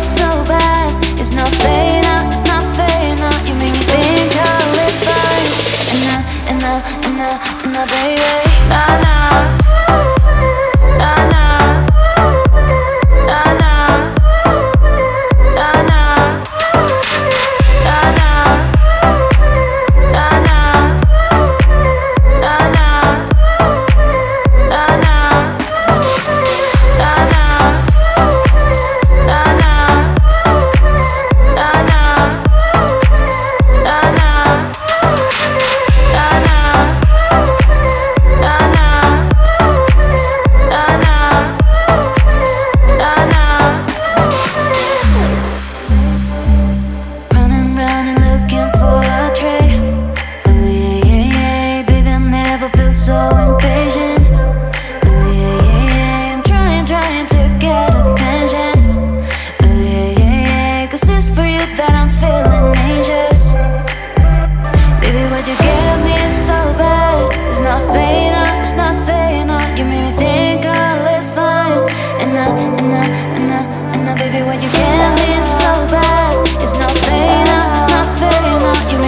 so bad. It's not fair it's not fair. You make me think fine, and and and and baby. Nah, nah. baby, when you get me so bad, it's not fair now, it's not fair not. You